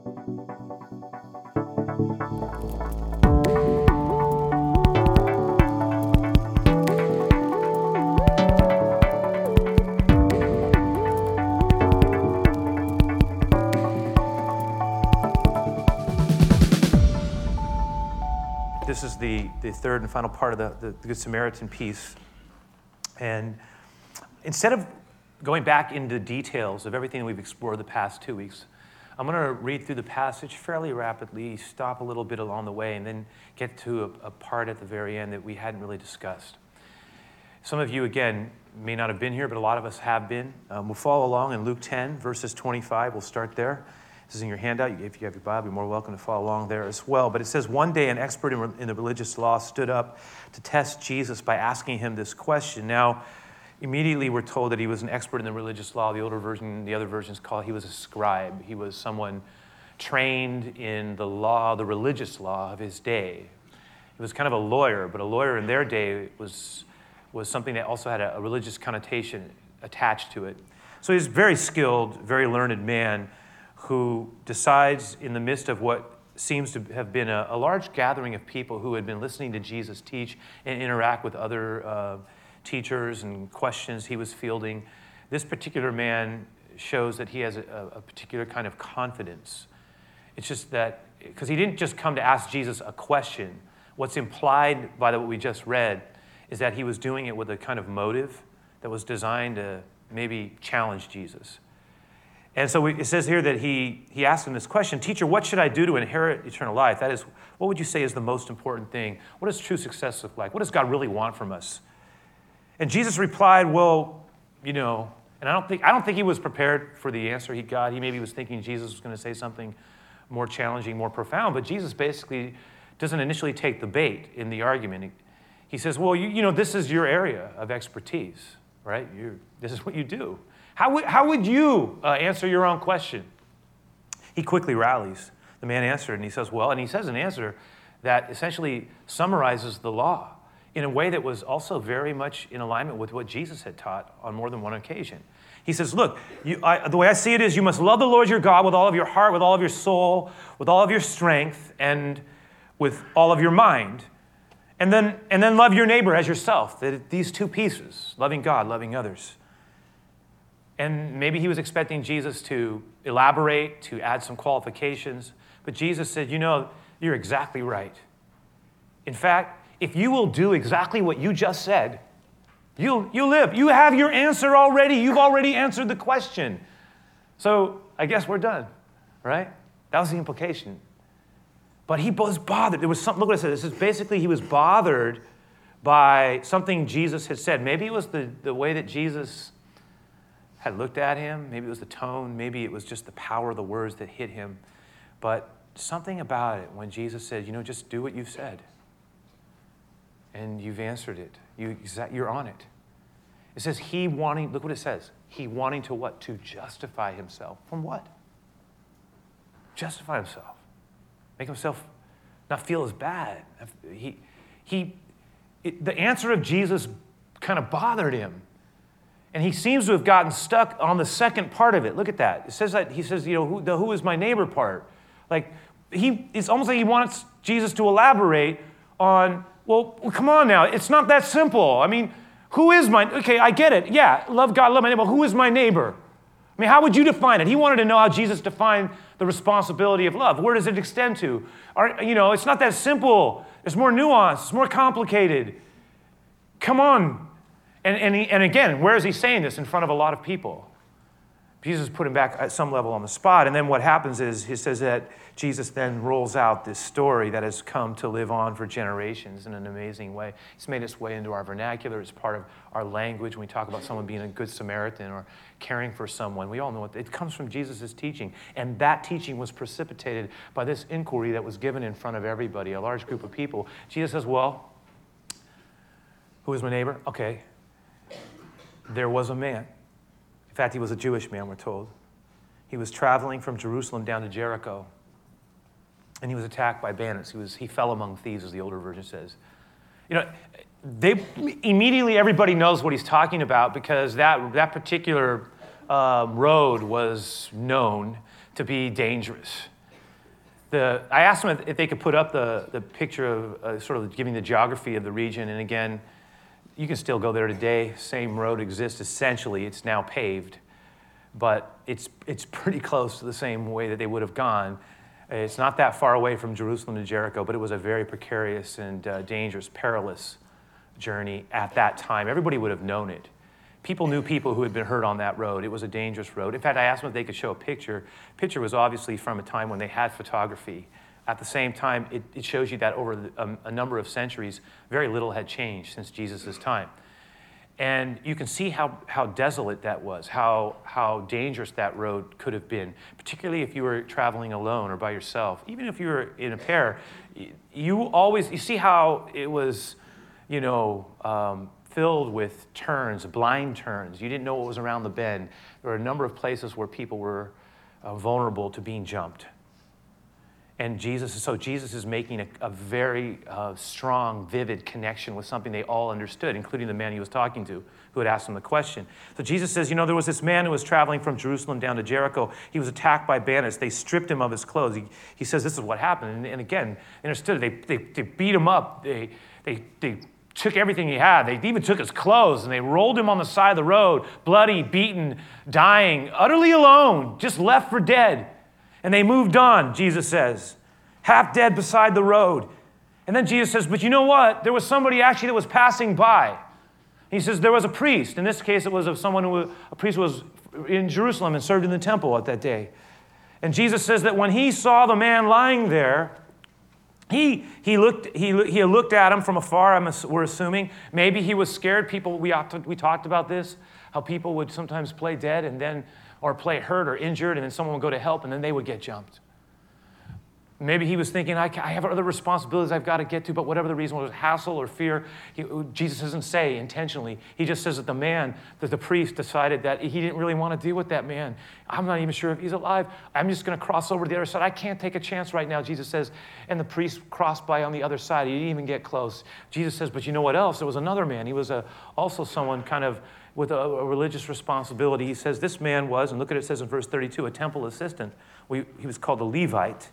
This is the, the third and final part of the, the, the Good Samaritan piece. And instead of going back into details of everything we've explored the past two weeks, I'm going to read through the passage fairly rapidly, stop a little bit along the way, and then get to a, a part at the very end that we hadn't really discussed. Some of you, again, may not have been here, but a lot of us have been. Um, we'll follow along in Luke 10, verses 25. We'll start there. This is in your handout. If you have your Bible, you're more welcome to follow along there as well. But it says, One day an expert in, in the religious law stood up to test Jesus by asking him this question. Now, immediately we're told that he was an expert in the religious law. The older version, the other versions call he was a scribe. He was someone trained in the law, the religious law of his day. He was kind of a lawyer, but a lawyer in their day was, was something that also had a, a religious connotation attached to it. So he's a very skilled, very learned man who decides, in the midst of what seems to have been a, a, large gathering of people who had been listening to Jesus teach and interact with other uh, teachers and questions he was fielding, this particular man shows that he has a, a particular kind of confidence. It's just that, because he didn't just come to ask Jesus a question. What's implied by what we just read is that he was doing it with a kind of motive that was designed to maybe challenge Jesus. And so it says here that he, he asked him this question Teacher, what should I do to inherit eternal life? That is, what would you say is the most important thing? What does true success look like? What does God really want from us? And Jesus replied, Well, you know, and I don't think, I don't think he was prepared for the answer he got. He maybe was thinking Jesus was going to say something more challenging, more profound. But Jesus basically doesn't initially take the bait in the argument. He says, Well, you, you know, this is your area of expertise, right? you this is what you do. How would, how would you uh, answer your own question? He quickly rallies. The man answered, and he says, Well, and he says an answer that essentially summarizes the law in a way that was also very much in alignment with what Jesus had taught on more than one occasion. He says, Look, you, I, the way I see it is you must love the Lord your God with all of your heart, with all of your soul, with all of your strength, and with all of your mind. And then, and then love your neighbor as yourself. These two pieces, loving God, loving others. And maybe he was expecting Jesus to elaborate, to add some qualifications. But Jesus said, You know, you're exactly right. In fact, if you will do exactly what you just said, you you live. You have your answer already. You've already answered the question. So I guess we're done, right? That was the implication. But he was bothered. There was something, look what I said. This is basically he was bothered by something Jesus had said. Maybe it was the, the way that Jesus had looked at him. Maybe it was the tone. Maybe it was just the power of the words that hit him. But something about it when Jesus said, you know, just do what you've said. And you've answered it. You, you're on it. It says he wanting, look what it says. He wanting to what? To justify himself. From what? Justify himself. Make himself not feel as bad. He, he, it, the answer of Jesus kind of bothered him. And he seems to have gotten stuck on the second part of it. Look at that. It says that he says, you know, who, the who is my neighbor part. Like, he, it's almost like he wants Jesus to elaborate on, well, come on now, it's not that simple. I mean, who is my, okay, I get it. Yeah, love God, love my neighbor. Who is my neighbor? I mean, how would you define it? He wanted to know how Jesus defined the responsibility of love. Where does it extend to? Are, you know, it's not that simple. There's more nuance, it's more complicated. Come on, and, and, he, and again, where is he saying this? In front of a lot of people. Jesus put him back at some level on the spot. And then what happens is he says that Jesus then rolls out this story that has come to live on for generations in an amazing way. It's made its way into our vernacular. It's part of our language when we talk about someone being a good Samaritan or caring for someone. We all know it. It comes from Jesus' teaching. And that teaching was precipitated by this inquiry that was given in front of everybody, a large group of people. Jesus says, Well, who is my neighbor? Okay, there was a man. Fact, he was a Jewish man, we're told. He was traveling from Jerusalem down to Jericho, and he was attacked by bandits. He, was, he fell among thieves, as the older version says. You know, they, immediately everybody knows what he's talking about because that, that particular um, road was known to be dangerous. the, I asked them if, if they could put up the, the picture of uh, sort of giving the geography of the region. And again, you can still go there today. Same road exists essentially. It's now paved, but it's, it's pretty close to the same way that they would have gone. It's not that far away from Jerusalem to Jericho, but it was a very precarious and uh, dangerous, perilous journey at that time. Everybody would have known it. People knew people who had been hurt on that road. It was a dangerous road. In fact, I asked them if they could show a picture. Picture was obviously from a time when they had photography. At the same time, it, it shows you that over a, um, a number of centuries, very little had changed since Jesus' time. And you can see how, how desolate that was, how, how dangerous that road could have been, particularly if you were traveling alone or by yourself. Even if you were in a pair, you always, you see how it was, you know, um, filled with turns, blind turns. You didn't know what was around the bend. There were a number of places where people were uh, vulnerable to being jumped. And Jesus, so Jesus is making a, a very uh, strong, vivid connection with something they all understood, including the man he was talking to who had asked him the question. So Jesus says, You know, there was this man who was traveling from Jerusalem down to Jericho. He was attacked by bandits. They stripped him of his clothes. He, he says, This is what happened. And, and again, understood. They, they, they beat him up. They, they, they took everything he had. They even took his clothes and they rolled him on the side of the road, bloody, beaten, dying, utterly alone, just left for dead. And they moved on, Jesus says, half dead beside the road. And then Jesus says, But you know what? There was somebody actually that was passing by. He says, There was a priest. In this case, it was of someone who, a priest was in Jerusalem and served in the temple at that day. And Jesus says that when he saw the man lying there, he, he, looked, he, he looked at him from afar, I'm, we're assuming. Maybe he was scared. People, we, we talked about this, how people would sometimes play dead and then, or play hurt or injured, and then someone would go to help and then they would get jumped. Maybe he was thinking, I, have other responsibilities I've got to get to, but whatever the reason was, hassle or fear, he, Jesus doesn't say intentionally. He just says that the man, that the priest decided that he didn't really want to deal with that man. I'm not even sure if he's alive. I'm just going to cross over to the other side. I can't take a chance right now, Jesus says. And the priest crossed by on the other side. He didn't even get close. Jesus says, but you know what else? There was another man. He was a, also someone kind of with a, a, religious responsibility. He says this man was, and look at it, it says in verse 32, a temple assistant. We, he was called a Levite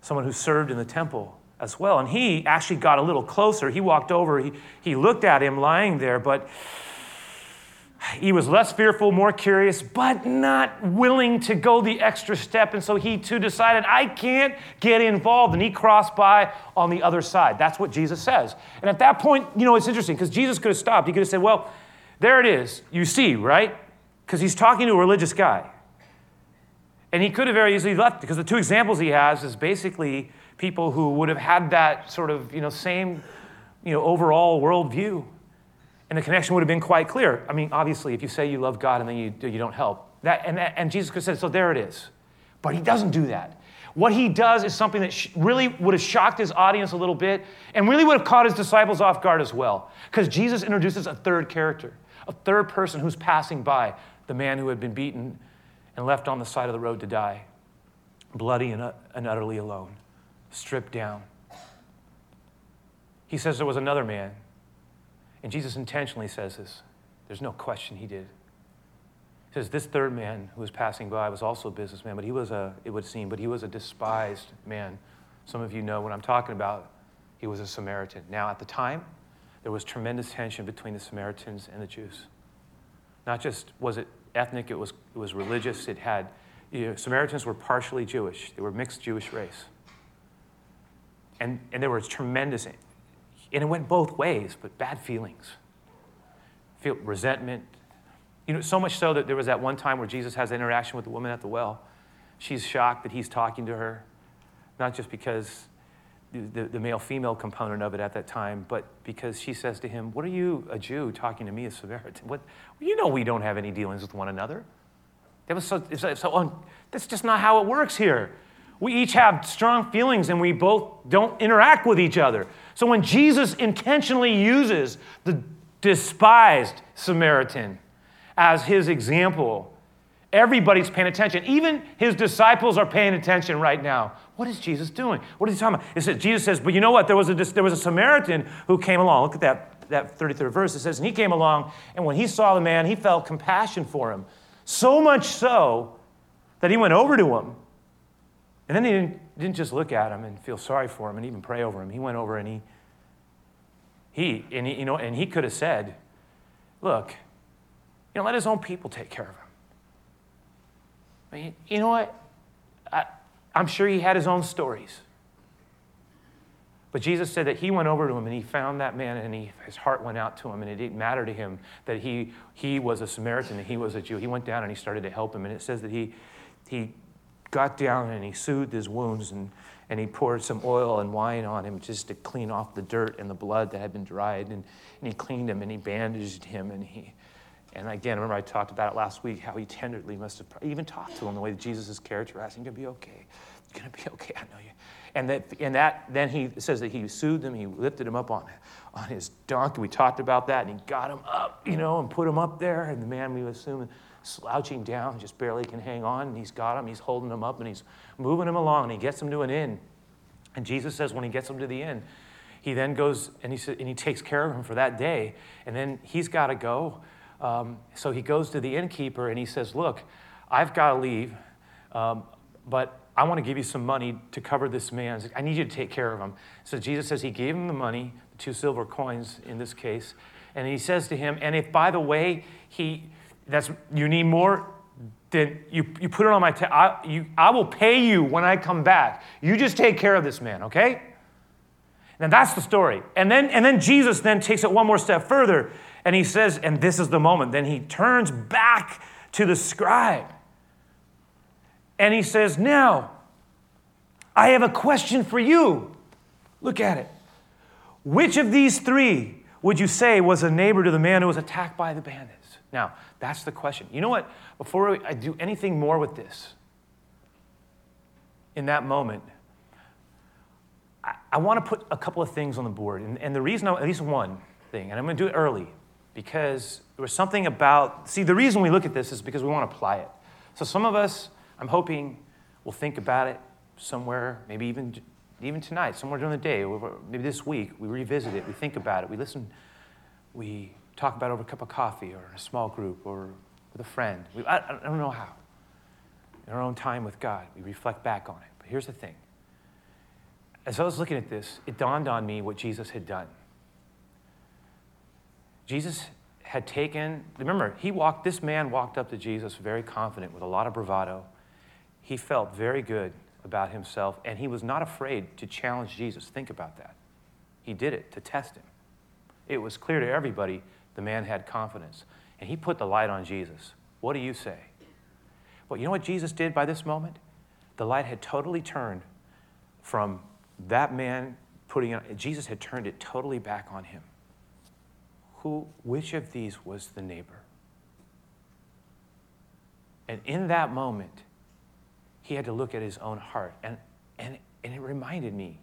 someone who served in the temple as well. And he actually got a little closer. He walked over, he, he looked at him lying there, but he was less fearful, more curious, but not willing to go the extra step. And so he too decided, I can't get involved. And he crossed by on the other side. That's what Jesus says. And at that point, you know, it's interesting because Jesus could have stopped. He could have said, Well, there it is. You see, right? Because he's talking to a religious guy. And he could have very easily left because the two examples he has is basically people who would have had that sort of you know, same you know, overall worldview. And the connection would have been quite clear. I mean, obviously, if you say you love God and then you, you don't help, that, and, that, and Jesus could have said, so there it is. But he doesn't do that. What he does is something that sh- really would have shocked his audience a little bit and really would have caught his disciples off guard as well. Because Jesus introduces a third character, a third person who's passing by, the man who had been beaten and left on the side of the road to die, bloody and, uh, and utterly alone, stripped down. He says there was another man, and Jesus intentionally says this. There's no question he did. He says this third man who was passing by was also a businessman, but he was a, it would seem, but he was a despised man. Some of you know what I'm talking about. He was a Samaritan. Now, at the time, there was tremendous tension between the Samaritans and the Jews. Not just was it ethnic, it was, it was religious, it had, you know, Samaritans were partially Jewish, they were mixed Jewish race. And, and there was tremendous, and it went both ways, but bad feelings. Feel resentment. You know, so much so that there was that one time where Jesus has an interaction with the woman at the well. She's shocked that he's talking to her, not just because the, the male female component of it at that time, but because she says to him, What are you, a Jew, talking to me, a Samaritan? What, you know, we don't have any dealings with one another. That was so, so that's just not how it works here. We each have strong feelings and we both don't interact with each other. So when Jesus intentionally uses the despised Samaritan as his example, Everybody's paying attention. Even his disciples are paying attention right now. What is Jesus doing? What is he talking about? It says, Jesus says, but you know what? There was, a, there was a Samaritan who came along. Look at that, that 33rd verse. It says, and he came along, and when he saw the man, he felt compassion for him. So much so that he went over to him And then he didn't, didn't just look at him and feel sorry for him and even pray over him. He went over and he, he, and he, you know, and he could have said, look, you know, let his own people take care of him. I mean, you know what? I'm sure he had his own stories. But Jesus said that he went over to him and he found that man and he, his heart went out to him and it didn't matter to him that he, he was a Samaritan and he was a Jew. He went down and he started to help him. And it says that he, he got down and he soothed his wounds and, and he poured some oil and wine on him just to clean off the dirt and the blood that had been dried. And, and he cleaned him and he bandaged him and he, and again, remember I talked about it last week, how he tenderly must have even talked to him the way that Jesus is characterizing. You're going to be okay. You're going to be okay. I know you. And that, and that, then he says that he soothed him, he lifted him up on, on his donkey. We talked about that, and he got him up, you know, and put him up there. And the man, we assume, slouching down, just barely can hang on. And he's got him, he's holding him up, and he's moving him along, and he gets him to an inn. And Jesus says when he gets him to the inn, he then goes and he, and he takes care of him for that day. And then he's got to go. Um, so he goes to the innkeeper and he says, Look, I've got to leave, um, but I want to give you some money to cover this man. I need you to take care of him. So Jesus says he gave him the money, the two silver coins in this case, and he says to him, and if by the way he that's you need more, then you, you put it on my ta- I, you, I will pay you when I come back. You just take care of this man, okay? Now that's the story. And then and then Jesus then takes it one more step further and he says, and this is the moment, then he turns back to the scribe and he says, Now, I have a question for you. Look at it. Which of these three would you say was a neighbor to the man who was attacked by the bandits? Now, that's the question. You know what? Before I do anything more with this, in that moment, I, I want to put a couple of things on the board. And, and the reason, at least one thing, and I'm going to do it early because there was something about, see, the reason we look at this is because we want to apply it. So some of us, I'm hoping we'll think about it somewhere, maybe even, even tonight, somewhere during the day, maybe this week, we revisit it, we think about it, we listen, we talk about it over a cup of coffee or in a small group or with a friend. We, I, I don't know how. In our own time with God, we reflect back on it. But here's the thing. As I was looking at this, it dawned on me what Jesus had done. Jesus had taken, remember, he walked, this man walked up to Jesus very confident with a lot of bravado he felt very good about himself, and he was not afraid to challenge Jesus. Think about that. He did it to test him. It was clear to everybody the man had confidence, and he put the light on Jesus. What do you say? Well, you know what Jesus did by this moment? The light had totally turned from that man putting on, Jesus had turned it totally back on him. Who, which of these was the neighbor? And in that moment, he had to look at his own heart. And, and, and it reminded me,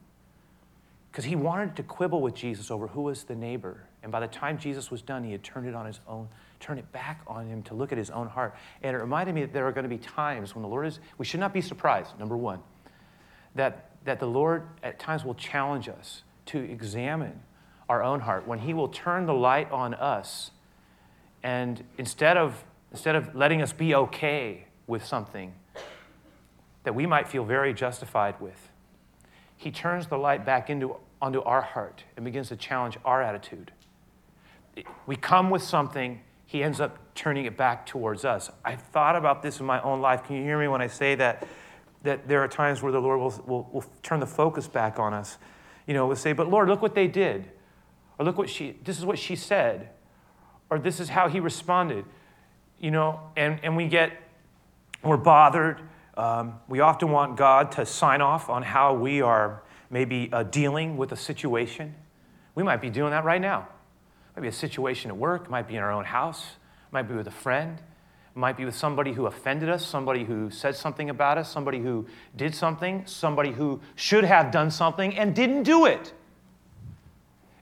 because he wanted to quibble with Jesus over who was the neighbor. And by the time Jesus was done, he had turned it on his own, turned it back on him to look at his own heart. And it reminded me that there are going to be times when the Lord is, we should not be surprised, number one, that, that the Lord at times will challenge us to examine our own heart, when he will turn the light on us. And instead of, instead of letting us be okay with something, that we might feel very justified with. He turns the light back into, onto our heart and begins to challenge our attitude. We come with something, he ends up turning it back towards us. I've thought about this in my own life. Can you hear me when I say that? That there are times where the Lord will, will, will turn the focus back on us. You know, we'll say, But Lord, look what they did. Or look what she, this is what she said. Or this is how he responded. You know, and, and we get, we're bothered um, we often want God to sign off on how we are maybe uh, dealing with a situation. We might be doing that right now. It might be a situation at work, it might be in our own house, it might be with a friend, it might be with somebody who offended us, somebody who said something about us, somebody who did something, somebody who should have done something and didn't do it.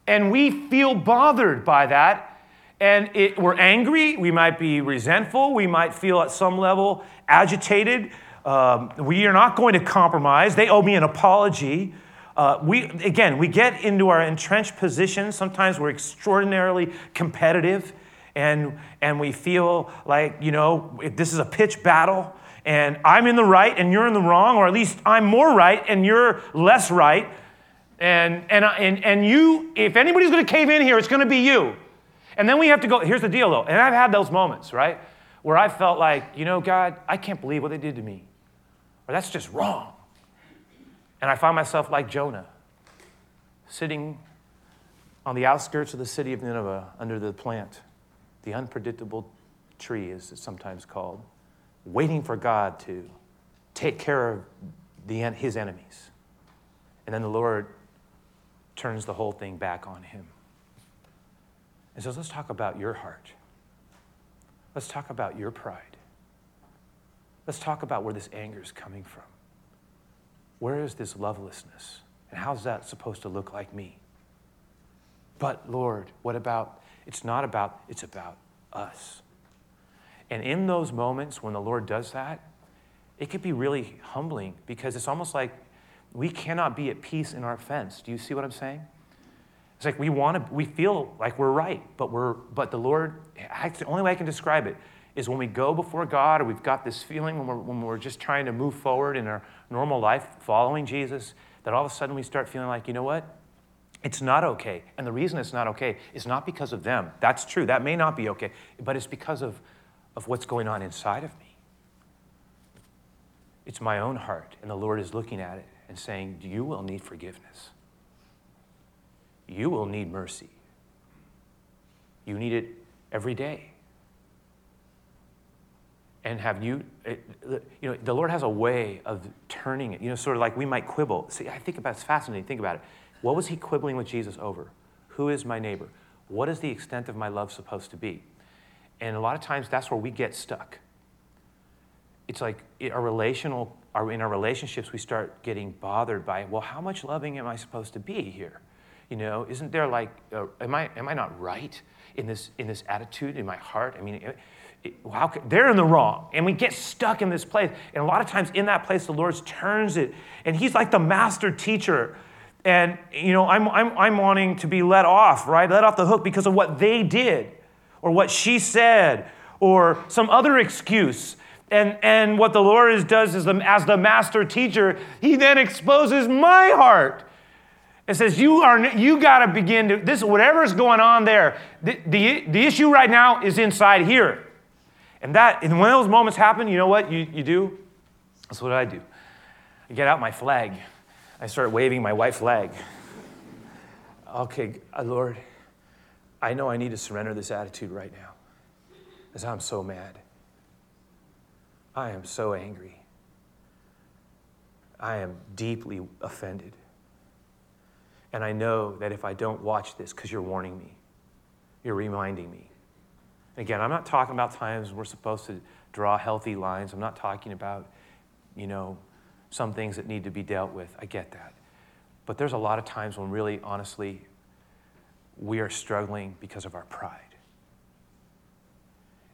And we feel bothered by that. And it, we're angry, we might be resentful, we might feel at some level agitated. Um, we are not going to compromise. They owe me an apology. Uh, we, again, we get into our entrenched positions. Sometimes we're extraordinarily competitive and, and we feel like, you know, this is a pitch battle and I'm in the right and you're in the wrong, or at least I'm more right and you're less right. And, and, and, and you, if anybody's going to cave in here, it's going to be you. And then we have to go, here's the deal though, and I've had those moments, right? Where I felt like, you know, God, I can't believe what they did to me. Or that's just wrong. And I find myself like Jonah, sitting on the outskirts of the city of Nineveh under the plant, the unpredictable tree, as it's sometimes called, waiting for God to take care of the, his enemies. And then the Lord turns the whole thing back on him and says, Let's talk about your heart. Let's talk about your pride. Let's talk about where this anger is coming from. Where is this lovelessness? And how's that supposed to look like me? But Lord, what about? It's not about, it's about us. And in those moments when the Lord does that, it can be really humbling because it's almost like we cannot be at peace in our offense. Do you see what I'm saying? It's like we want to, we feel like we're right, but we're, but the Lord, the only way I can describe it is when we go before God or we've got this feeling when we're, when we're just trying to move forward in our normal life, following Jesus, that all of a sudden we start feeling like, you know what? It's not okay. And the reason it's not okay is not because of them. That's true. That may not be okay, but it's because of, of what's going on inside of me. It's my own heart, and the Lord is looking at it and saying, You will need forgiveness you will need mercy. You need it every day. And have you, it, you know, the Lord has a way of turning it, you know, sort of like we might quibble. See, I think about it's fascinating. Think about it. What was he quibbling with Jesus over? Who is my neighbor? What is the extent of my love supposed to be? And a lot of times that's where we get stuck. It's like relational, in our relationships, we start getting bothered by, well, how much loving am I supposed to be here? You know, isn't there like, uh, am, I, am I not right in this, in this attitude in my heart? I mean, it, how could, they're in the wrong. And we get stuck in this place. And a lot of times in that place, the Lord turns it. And He's like the master teacher. And, you know, I'm, I'm, I'm wanting to be let off, right? Let off the hook because of what they did or what she said or some other excuse. And, and what the Lord is, does is, the, as the master teacher, He then exposes my heart it says you are you got to begin to this whatever's going on there. The, the, the issue right now is inside here. And that and when those moments happen, you know what you, you do? That's what I do. I get out my flag. I start waving my white flag. Okay, uh, Lord, I know I need to surrender this attitude right now. Because I'm so mad. I am so angry. I am deeply offended. And I know that if I don't watch this, because you're warning me, you're reminding me. Again, I'm not talking about times we're supposed to draw healthy lines. I'm not talking about, you know, some things that need to be dealt with. I get that. But there's a lot of times when really, honestly, we are struggling because of our pride.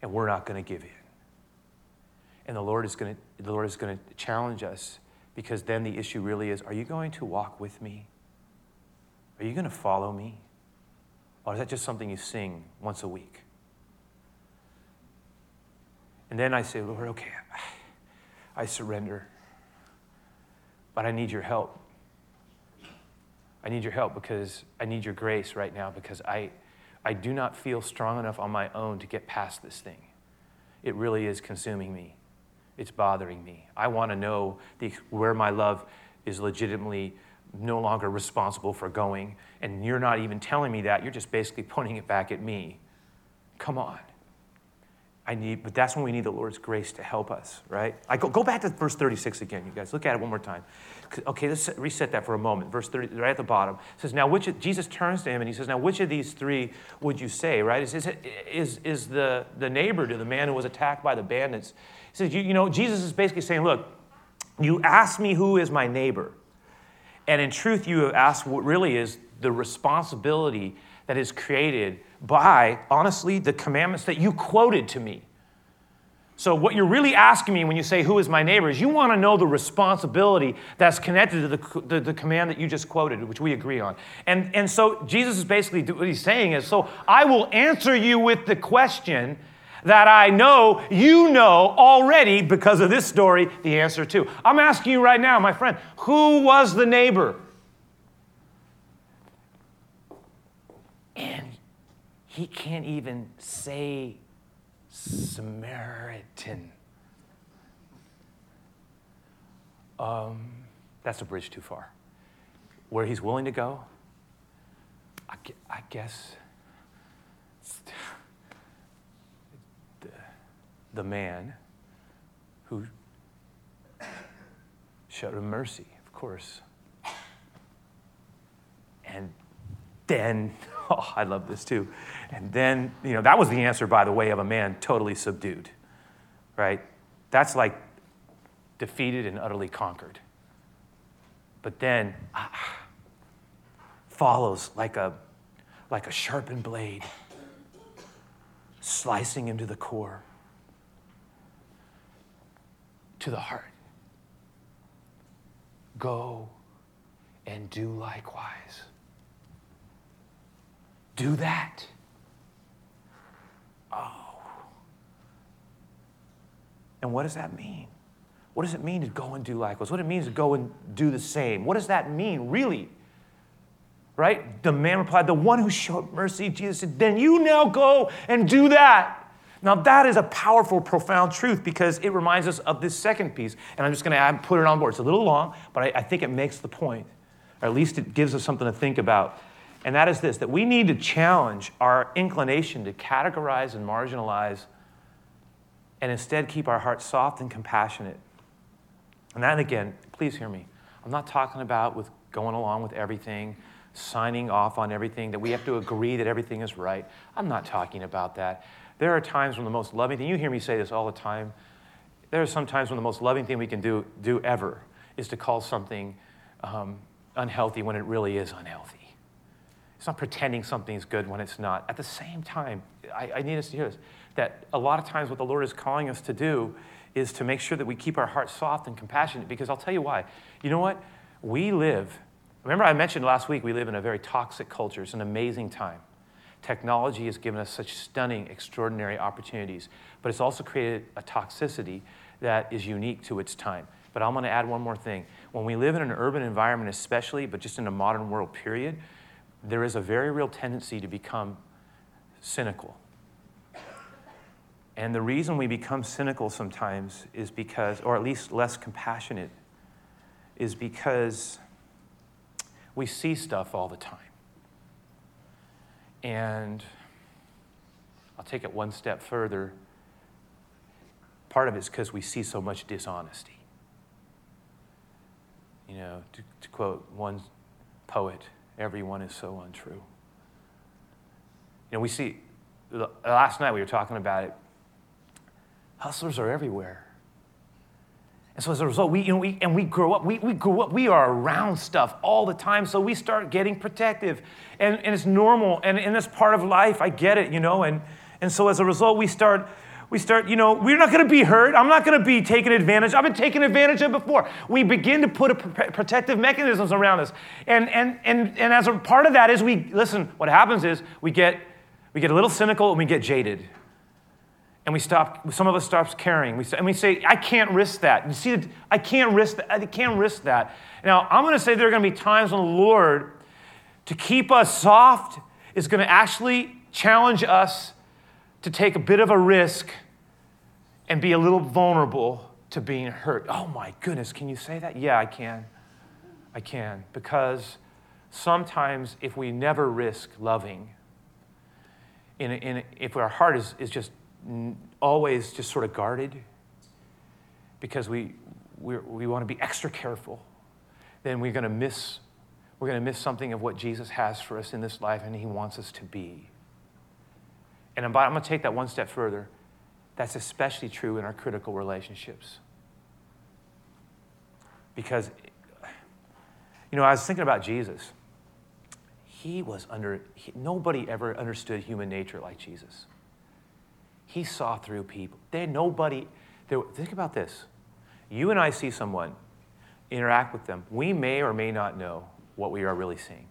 And we're not going to give in. And the Lord is going to, the Lord is going to challenge us because then the issue really is are you going to walk with me? Are you going to follow me? Or is that just something you sing once a week? And then I say, Lord, okay, I surrender. But I need your help. I need your help because I need your grace right now because I, I do not feel strong enough on my own to get past this thing. It really is consuming me. It's bothering me. I want to know the, where my love is legitimately no longer responsible for going, and you're not even telling me that. You're just basically pointing it back at me. Come on. I need, but that's when we need the Lord's grace to help us, right? I go, go back to verse 36 again, you guys. Look at it one more time. Okay, let's reset that for a moment. Verse 30, right at the bottom. It says, Now, which of, Jesus turns to him and he says, Now, which of these three would you say, right? Is, is, is, is the, the neighbor to the man who was attacked by the bandits? He says, you, you know, Jesus is basically saying, Look, you asked me who is my neighbor. And in truth, you have asked what really is the responsibility that is created by, honestly, the commandments that you quoted to me. So, what you're really asking me when you say, Who is my neighbor? is you want to know the responsibility that's connected to the, the, the, command that you just quoted, which we agree on. And, and so, Jesus is basically what he's saying is, So, I will answer you with the question that I know you know already because of this story the answer to. I'm asking you right now, my friend, who was the neighbor? And he can't even say Samaritan. Um, that's a bridge too far. Where he's willing to go, I, I guess the, the man who showed him mercy, of course. And then, oh, I love this too. And then, you know, that was the answer, by the way, of a man totally subdued, right? That's like defeated and utterly conquered. But then ah, follows like a, like a sharpened blade, slicing into the core, to the heart. Go and do likewise. Do that. Oh. And what does that mean? What does it mean to go and do likewise? What it means to go and do the same? What does that mean, really? Right? The man replied, The one who showed mercy, Jesus said, Then you now go and do that. Now, that is a powerful, profound truth because it reminds us of this second piece. And I'm just going to put it on board. It's a little long, but I, I think it makes the point, or at least it gives us something to think about. And that is this that we need to challenge our inclination to categorize and marginalize and instead keep our hearts soft and compassionate. And that, again, please hear me. I'm not talking about with going along with everything, signing off on everything, that we have to agree that everything is right. I'm not talking about that. There are times when the most loving thing, you hear me say this all the time, there are some times when the most loving thing we can do, do ever is to call something um, unhealthy when it really is unhealthy. It's not pretending something's good when it's not. At the same time, I, I need us to hear this that a lot of times what the Lord is calling us to do is to make sure that we keep our hearts soft and compassionate because I'll tell you why. You know what? We live, remember I mentioned last week, we live in a very toxic culture. It's an amazing time. Technology has given us such stunning, extraordinary opportunities, but it's also created a toxicity that is unique to its time. But I'm going to add one more thing. When we live in an urban environment, especially, but just in a modern world period, there is a very real tendency to become cynical. And the reason we become cynical sometimes is because, or at least less compassionate, is because we see stuff all the time. And I'll take it one step further. Part of it's because we see so much dishonesty. You know, to, to quote one poet, everyone is so untrue. You know, we see, last night we were talking about it, hustlers are everywhere. And so as a result, we, you know, we, and we grow up, we, we grow up, we are around stuff all the time, so we start getting protective. And, and it's normal, and, and it's part of life, I get it, you know, and, and so as a result, we start, we start, you know, we're not going to be hurt. I'm not going to be taken advantage. Of, I've been taken advantage of before. We begin to put a protective mechanisms around us. And, and, and, and as a part of that is we, listen, what happens is we get, we get a little cynical and we get jaded. And we stop, some of us stops caring. We, and we say, I can't risk that. You see, I can't risk that. I can't risk that. Now, I'm going to say there are going to be times when the Lord, to keep us soft, is going to actually challenge us to take a bit of a risk and be a little vulnerable to being hurt. Oh my goodness, can you say that? Yeah, I can. I can. Because sometimes if we never risk loving, in, in, if our heart is, is just always just sort of guarded because we, we, we want to be extra careful, then we're going to miss we're going to miss something of what Jesus has for us in this life and he wants us to be. And I'm, I'm going to take that one step further. That's especially true in our critical relationships. Because, you know, I was thinking about Jesus. He was under, he, nobody ever understood human nature like Jesus. He saw through people. There, nobody, think about this. You and I see someone, interact with them. We may or may not know what we are really seeing.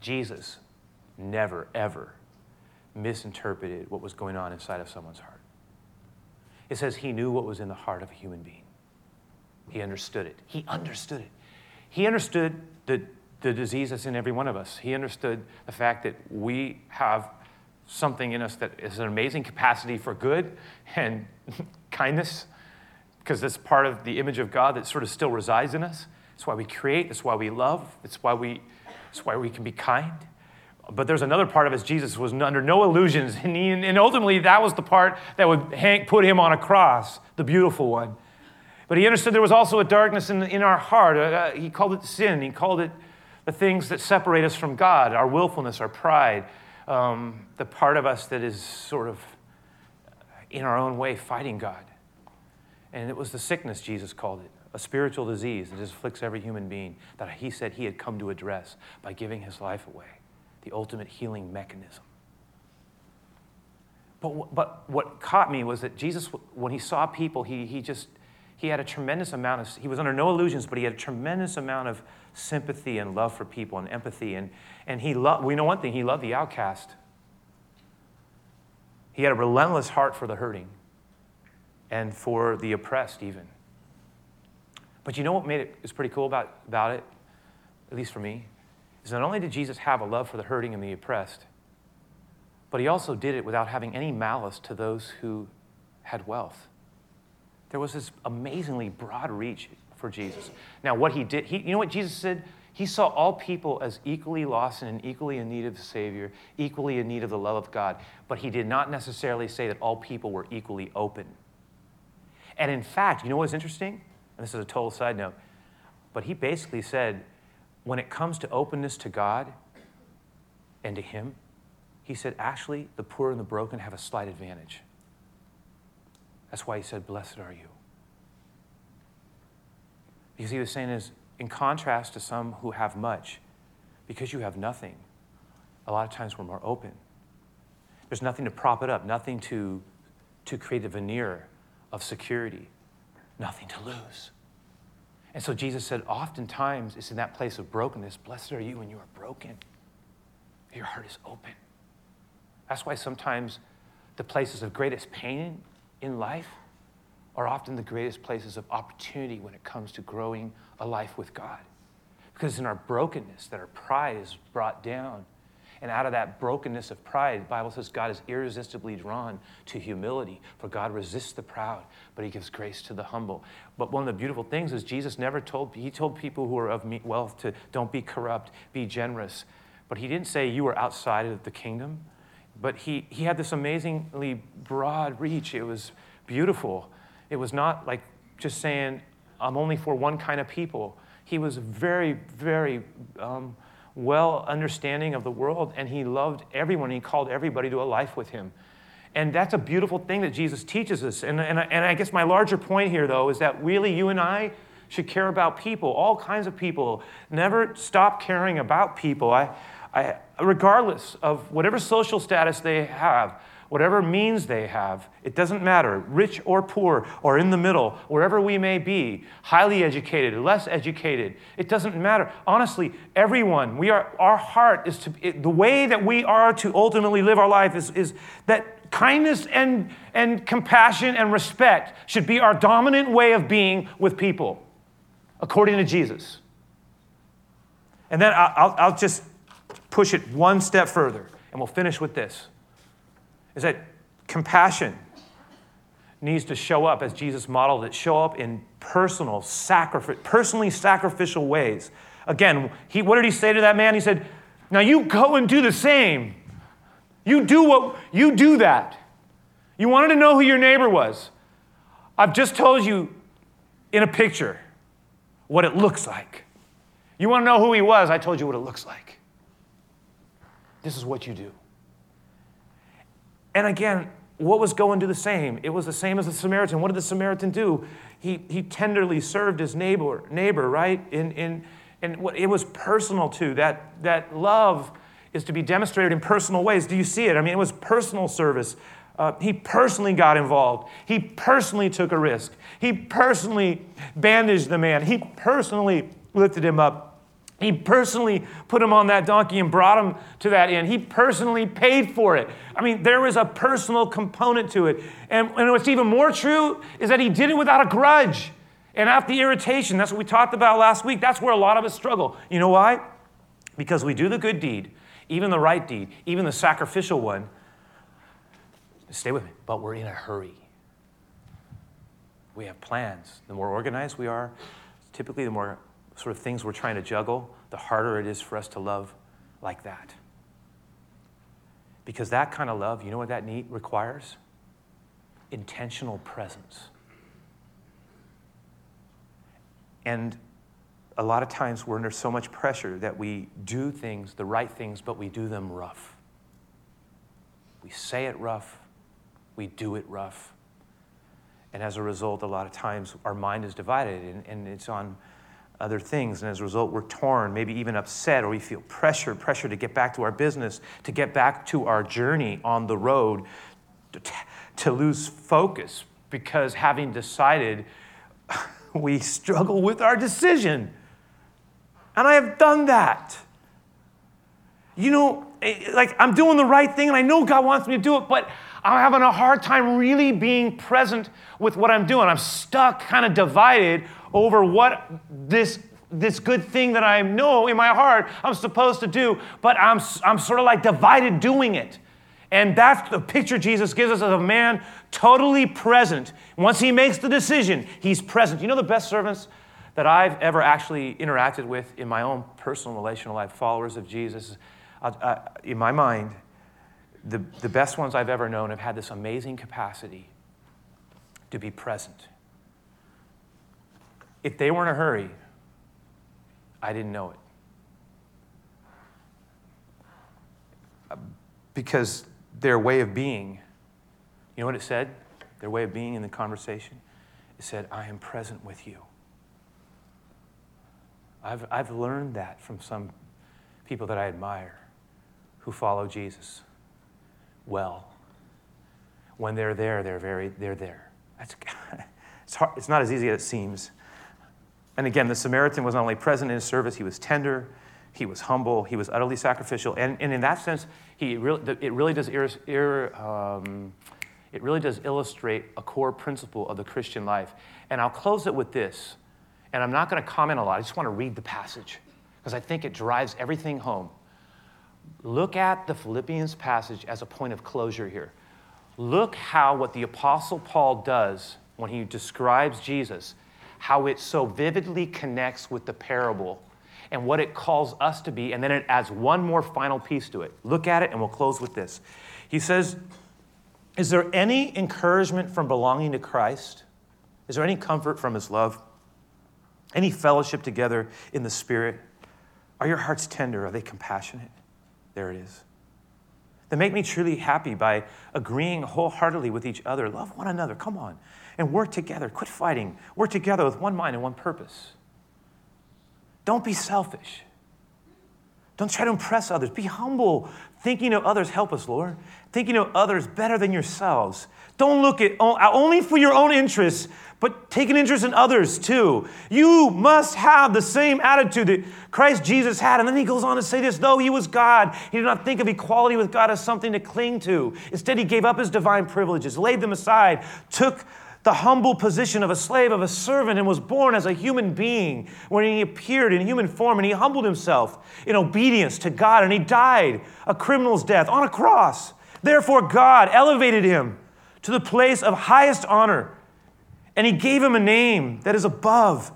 Jesus never, ever misinterpreted what was going on inside of someone's heart. It says he knew what was in the heart of a human being. He understood it. He understood it. He understood the, the disease that's in every one of us. He understood the fact that we have something in us that is an amazing capacity for good and kindness, because that's part of the image of God that sort of still resides in us. That's why we create, that's why we love, that's why we, that's why we can be kind. But there's another part of us, Jesus was under no illusions. And, he, and ultimately, that was the part that would Hank put him on a cross, the beautiful one. But he understood there was also a darkness in, in our heart. Uh, he called it sin. He called it the things that separate us from God, our willfulness, our pride, um, the part of us that is sort of in our own way fighting God. And it was the sickness, Jesus called it, a spiritual disease that afflicts every human being that he said he had come to address by giving his life away the ultimate healing mechanism. But, but what caught me was that Jesus, when he saw people, he, he just, he had a tremendous amount of, he was under no illusions, but he had a tremendous amount of sympathy and love for people and empathy. And, and he loved, we know one thing, he loved the outcast. He had a relentless heart for the hurting and for the oppressed, even. But you know what made it is pretty cool about, about it, at least for me? is not only did Jesus have a love for the hurting and the oppressed, but he also did it without having any malice to those who had wealth. There was this amazingly broad reach for Jesus. Now, what he did, he, you know what Jesus said? He saw all people as equally lost and equally in need of the Savior, equally in need of the love of God, but he did not necessarily say that all people were equally open. And in fact, you know what's interesting? And this is a total side note, but he basically said when it comes to openness to God and to Him, he said, actually, the poor and the broken have a slight advantage. That's why he said, Blessed are you. Because he was saying is, in contrast to some who have much, because you have nothing, a lot of times we're more open. There's nothing to prop it up, nothing to, to create a veneer of security, nothing to lose. And so Jesus said, oftentimes it's in that place of brokenness. Blessed are you when you are broken. Your heart is open. That's why sometimes the places of greatest pain in life are often the greatest places of opportunity when it comes to growing a life with God. Because in our brokenness that our pride is brought down and out of that brokenness of pride, the Bible says God is irresistibly drawn to humility. For God resists the proud, but he gives grace to the humble. But one of the beautiful things is Jesus never told, he told people who are of wealth to don't be corrupt, be generous. But he didn't say you were outside of the kingdom. But he, he had this amazingly broad reach. It was beautiful. It was not like just saying, I'm only for one kind of people. He was very, very um, well understanding of the world, and he loved everyone. He called everybody to a life with him. And that's a beautiful thing that Jesus teaches us. And, and, and I guess my larger point here, though, is that really you and I should care about people, all kinds of people. Never stop caring about people. I, I, regardless of whatever social status they have, whatever means they have, it doesn't matter, rich or poor, or in the middle, wherever we may be, highly educated, less educated, it doesn't matter. Honestly, everyone, we are, our heart is to, it, the way that we are to ultimately live our life is, is that kindness and, and compassion and respect should be our dominant way of being with people, according to Jesus. And then I'll, I'll just push it one step further, and we'll finish with this is that compassion needs to show up as Jesus modeled it, show up in personal, sacrifice, personally sacrificial ways. Again, he, what did he say to that man? He said, Now you go and do the same. You do what you do that. You wanted to know who your neighbor was. I've just told you in a picture what it looks like. You want to know who he was? I told you what it looks like. This is what you do. And again, what was going to do the same? It was the same as the Samaritan. What did the Samaritan do? He, he tenderly served his neighbor, neighbor right? In, in, and what, it was personal too. That, that love is to be demonstrated in personal ways. Do you see it? I mean, it was personal service. Uh, he personally got involved. He personally took a risk. He personally bandaged the man. He personally lifted him up. He personally put him on that donkey and brought him to that inn. He personally paid for it. I mean, there was a personal component to it. And, and what's even more true is that he did it without a grudge and out the irritation. That's what we talked about last week. That's where a lot of us struggle. You know why? Because we do the good deed, even the right deed, even the sacrificial one. Stay with me, but we're in a hurry. We have plans. The more organized we are, typically the more sort of things we're trying to juggle, the harder it is for us to love like that. Because that kind of love, you know what that need requires? Intentional presence. And a lot of times we're under so much pressure that we do things, the right things, but we do them rough. We say it rough, we do it rough. And as a result, a lot of times our mind is divided and, and it's on other things. And as a result, we're torn, maybe even upset, or we feel pressure pressure to get back to our business, to get back to our journey on the road, to, to lose focus because having decided, we struggle with our decision. And I have done that. You know, eh, like I'm doing the right thing and I know God wants me to do it, but I'm having a hard time really being present with what I'm doing. I'm stuck, kind of divided over what this this good thing that I know in my heart I'm supposed to do, but I'm, I'm sort of like divided doing it. And that's the picture Jesus gives us of a man totally present. Once he makes the decision, he's present. You know the best servants that I've ever actually interacted with in my own personal relational life, followers of Jesus, uh, uh, in my mind, the, the best ones I've ever known have had this amazing capacity to be present if they were in a hurry, I didn't know it. Because their way of being, you know what it said? Their way of being in the conversation? It said, I am present with you. I've, I've learned that from some people that I admire who follow Jesus well. When they're there, they're very, they're there. That's, it's, hard, it's not as easy as it seems. And again, the Samaritan was not only present in his service, he was tender, he was humble, he was utterly sacrificial. And, and in that sense, he really, it, really does ir, ir, um, it really does illustrate a core principle of the Christian life. And I'll close it with this. And I'm not going to comment a lot, I just want to read the passage because I think it drives everything home. Look at the Philippians passage as a point of closure here. Look how what the Apostle Paul does when he describes Jesus how it so vividly connects with the parable and what it calls us to be. And then it adds one more final piece to it. Look at it, and we'll close with this. He says, Is there any encouragement from belonging to Christ? Is there any comfort from his love? Any fellowship together in the Spirit? Are your hearts tender? Are they compassionate? There it is. They make me truly happy by agreeing wholeheartedly with each other. Love one another. Come on and work together. Quit fighting. Work together with one mind and one purpose. Don't be selfish. Don't try to impress others. Be humble. Thinking of others, help us, Lord. Thinking of others better than yourselves. Don't look at uh, only for your own interests, but take an interest in others too. You must have the same attitude that Christ Jesus had. And then he goes on to say this though he was God, he did not think of equality with God as something to cling to. Instead, he gave up his divine privileges, laid them aside, took the humble position of a slave, of a servant, and was born as a human being when he appeared in human form and he humbled himself in obedience to God and he died a criminal's death on a cross. Therefore, God elevated him to the place of highest honor and he gave him a name that is above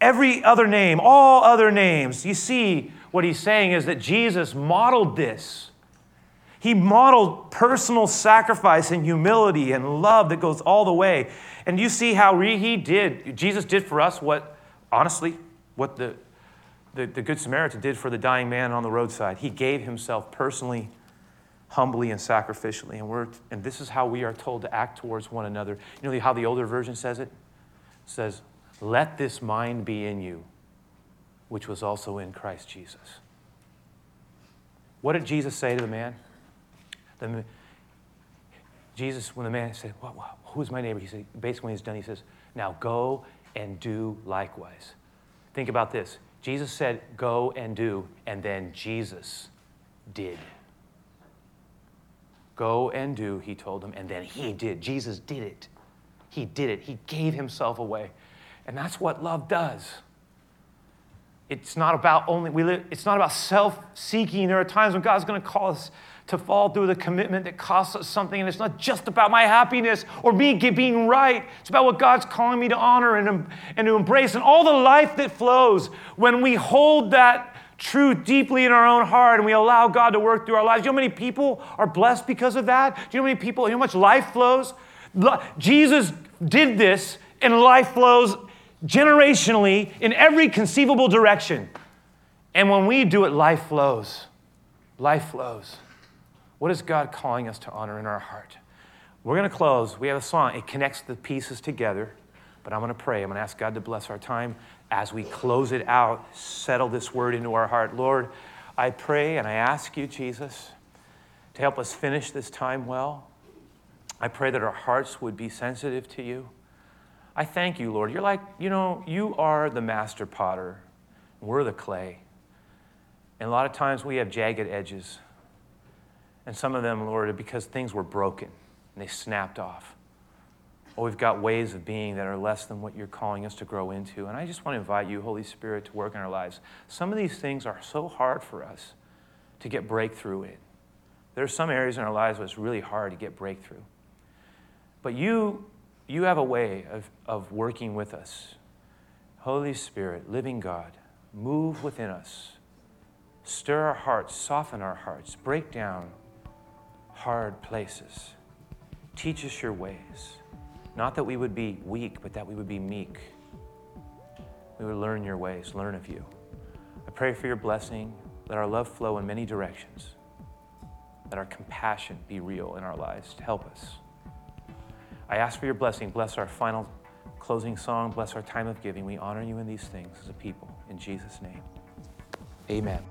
every other name, all other names. You see, what he's saying is that Jesus modeled this he modeled personal sacrifice and humility and love that goes all the way. And you see how he did, Jesus did for us what, honestly, what the, the, the Good Samaritan did for the dying man on the roadside. He gave himself personally, humbly, and sacrificially. And, we're, and this is how we are told to act towards one another. You know how the older version says it? It says, Let this mind be in you, which was also in Christ Jesus. What did Jesus say to the man? The, Jesus, when the man said, well, well, Who's my neighbor? He said, basically, when he's done, he says, Now go and do likewise. Think about this. Jesus said, Go and do, and then Jesus did. Go and do, he told them, and then he did. Jesus did it. He did it. He gave himself away. And that's what love does. It's not about only we live, it's not about self-seeking. There are times when God's going to call us to fall through the commitment that costs us something, and it's not just about my happiness or me being right. It's about what God's calling me to honor and, and to embrace, and all the life that flows when we hold that truth deeply in our own heart and we allow God to work through our lives. Do You know how many people are blessed because of that? Do you know how many people, you know how much life flows? Jesus did this, and life flows generationally in every conceivable direction. And when we do it, life flows. Life flows. What is God calling us to honor in our heart? We're going to close. We have a song, it connects the pieces together. But I'm going to pray. I'm going to ask God to bless our time as we close it out, settle this word into our heart. Lord, I pray and I ask you, Jesus, to help us finish this time well. I pray that our hearts would be sensitive to you. I thank you, Lord. You're like, you know, you are the master potter, we're the clay. And a lot of times we have jagged edges. And some of them, Lord, because things were broken and they snapped off. Or we've got ways of being that are less than what you're calling us to grow into. And I just want to invite you, Holy Spirit, to work in our lives. Some of these things are so hard for us to get breakthrough in. There are some areas in our lives where it's really hard to get breakthrough. But you you have a way of, of working with us. Holy Spirit, living God, move within us. Stir our hearts, soften our hearts, break down hard places. Teach us your ways. Not that we would be weak, but that we would be meek. We would learn your ways, learn of you. I pray for your blessing. Let our love flow in many directions. Let our compassion be real in our lives to help us. I ask for your blessing. Bless our final closing song. Bless our time of giving. We honor you in these things as a people. In Jesus' name, amen.